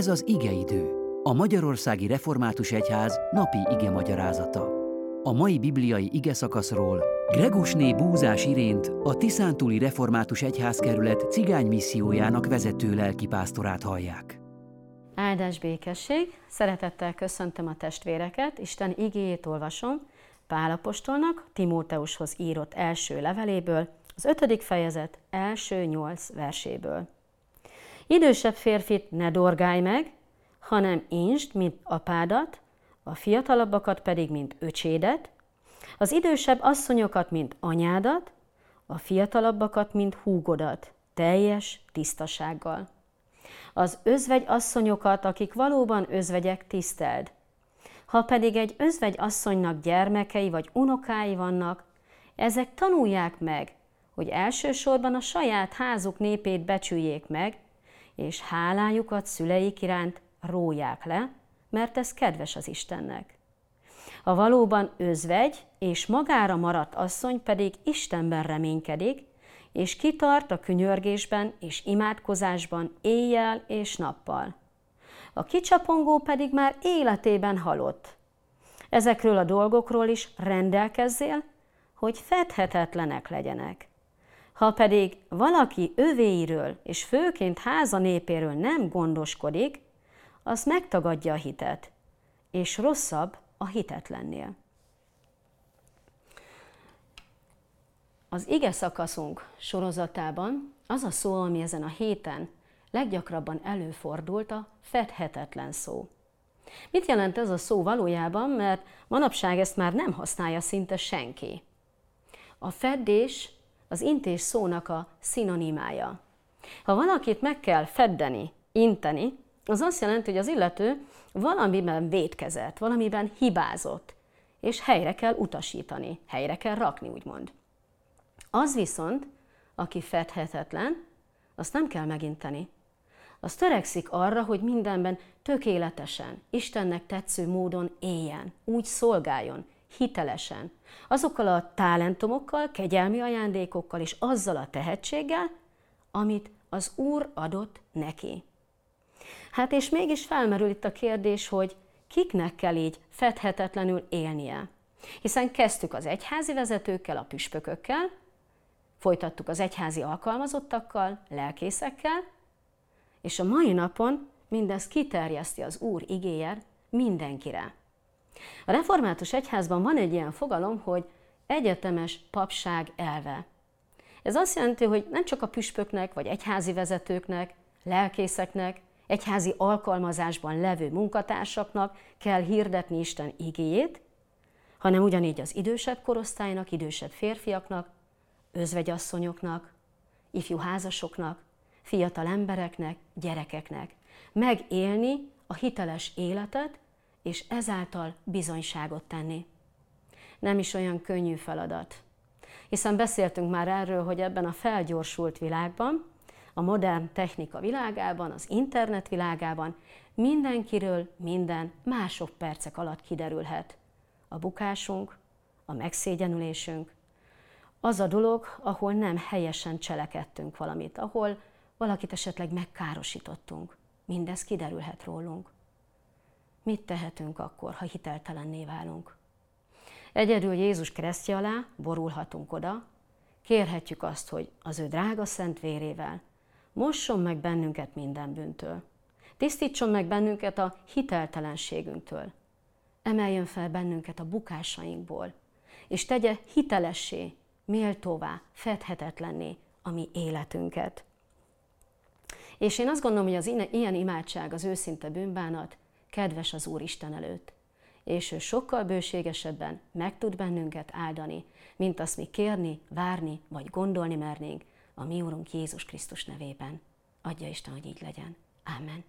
Ez az igeidő, a Magyarországi Református Egyház napi ige magyarázata. A mai bibliai ige szakaszról Gregusné Búzás Irént, a Tiszántúli Református Egyházkerület cigány missziójának vezető lelkipásztorát hallják. Áldás békesség, szeretettel köszöntöm a testvéreket, Isten igéjét olvasom, Pálapostolnak Timóteushoz írott első leveléből, az ötödik fejezet első nyolc verséből. Idősebb férfit ne dorgálj meg, hanem insd, mint apádat, a fiatalabbakat pedig, mint öcsédet, az idősebb asszonyokat, mint anyádat, a fiatalabbakat, mint húgodat, teljes tisztasággal. Az özvegy asszonyokat, akik valóban özvegyek, tiszteld. Ha pedig egy özvegy asszonynak gyermekei vagy unokái vannak, ezek tanulják meg, hogy elsősorban a saját házuk népét becsüljék meg, és hálájukat szüleik iránt róják le, mert ez kedves az Istennek. A valóban özvegy és magára maradt asszony pedig Istenben reménykedik, és kitart a könyörgésben és imádkozásban éjjel és nappal. A kicsapongó pedig már életében halott. Ezekről a dolgokról is rendelkezzél, hogy fedhetetlenek legyenek. Ha pedig valaki övéiről és főként háza népéről nem gondoskodik, az megtagadja a hitet, és rosszabb a hitetlennél. Az ige szakaszunk sorozatában az a szó, ami ezen a héten leggyakrabban előfordult, a fedhetetlen szó. Mit jelent ez a szó valójában, mert manapság ezt már nem használja szinte senki. A feddés az intés szónak a szinonimája. Ha valakit meg kell feddeni, inteni, az azt jelenti, hogy az illető valamiben védkezett, valamiben hibázott, és helyre kell utasítani, helyre kell rakni, úgymond. Az viszont, aki fedhetetlen, azt nem kell meginteni. Az törekszik arra, hogy mindenben tökéletesen, Istennek tetsző módon éljen, úgy szolgáljon, hitelesen, azokkal a talentumokkal, kegyelmi ajándékokkal és azzal a tehetséggel, amit az Úr adott neki. Hát és mégis felmerül itt a kérdés, hogy kiknek kell így fedhetetlenül élnie. Hiszen kezdtük az egyházi vezetőkkel, a püspökökkel, folytattuk az egyházi alkalmazottakkal, lelkészekkel, és a mai napon mindez kiterjeszti az Úr igéje mindenkire. A református egyházban van egy ilyen fogalom, hogy egyetemes papság elve. Ez azt jelenti, hogy nem csak a püspöknek, vagy egyházi vezetőknek, lelkészeknek, egyházi alkalmazásban levő munkatársaknak kell hirdetni Isten igéjét, hanem ugyanígy az idősebb korosztálynak, idősebb férfiaknak, özvegyasszonyoknak, ifjú házasoknak, fiatal embereknek, gyerekeknek. Megélni a hiteles életet, és ezáltal bizonyságot tenni. Nem is olyan könnyű feladat. Hiszen beszéltünk már erről, hogy ebben a felgyorsult világban, a modern technika világában, az internet világában mindenkiről minden másodpercek alatt kiderülhet. A bukásunk, a megszégyenülésünk, az a dolog, ahol nem helyesen cselekedtünk valamit, ahol valakit esetleg megkárosítottunk. Mindez kiderülhet rólunk. Mit tehetünk akkor, ha hiteltelenné válunk? Egyedül Jézus keresztje alá borulhatunk oda, kérhetjük azt, hogy az ő drága szent vérével mosson meg bennünket minden bűntől. Tisztítson meg bennünket a hiteltelenségünktől. Emeljön fel bennünket a bukásainkból, és tegye hitelessé, méltóvá, fedhetetlenné a mi életünket. És én azt gondolom, hogy az ilyen imádság, az őszinte bűnbánat kedves az Úr Isten előtt, és ő sokkal bőségesebben meg tud bennünket áldani, mint azt mi kérni, várni vagy gondolni mernénk a mi Úrunk Jézus Krisztus nevében. Adja Isten, hogy így legyen. Amen.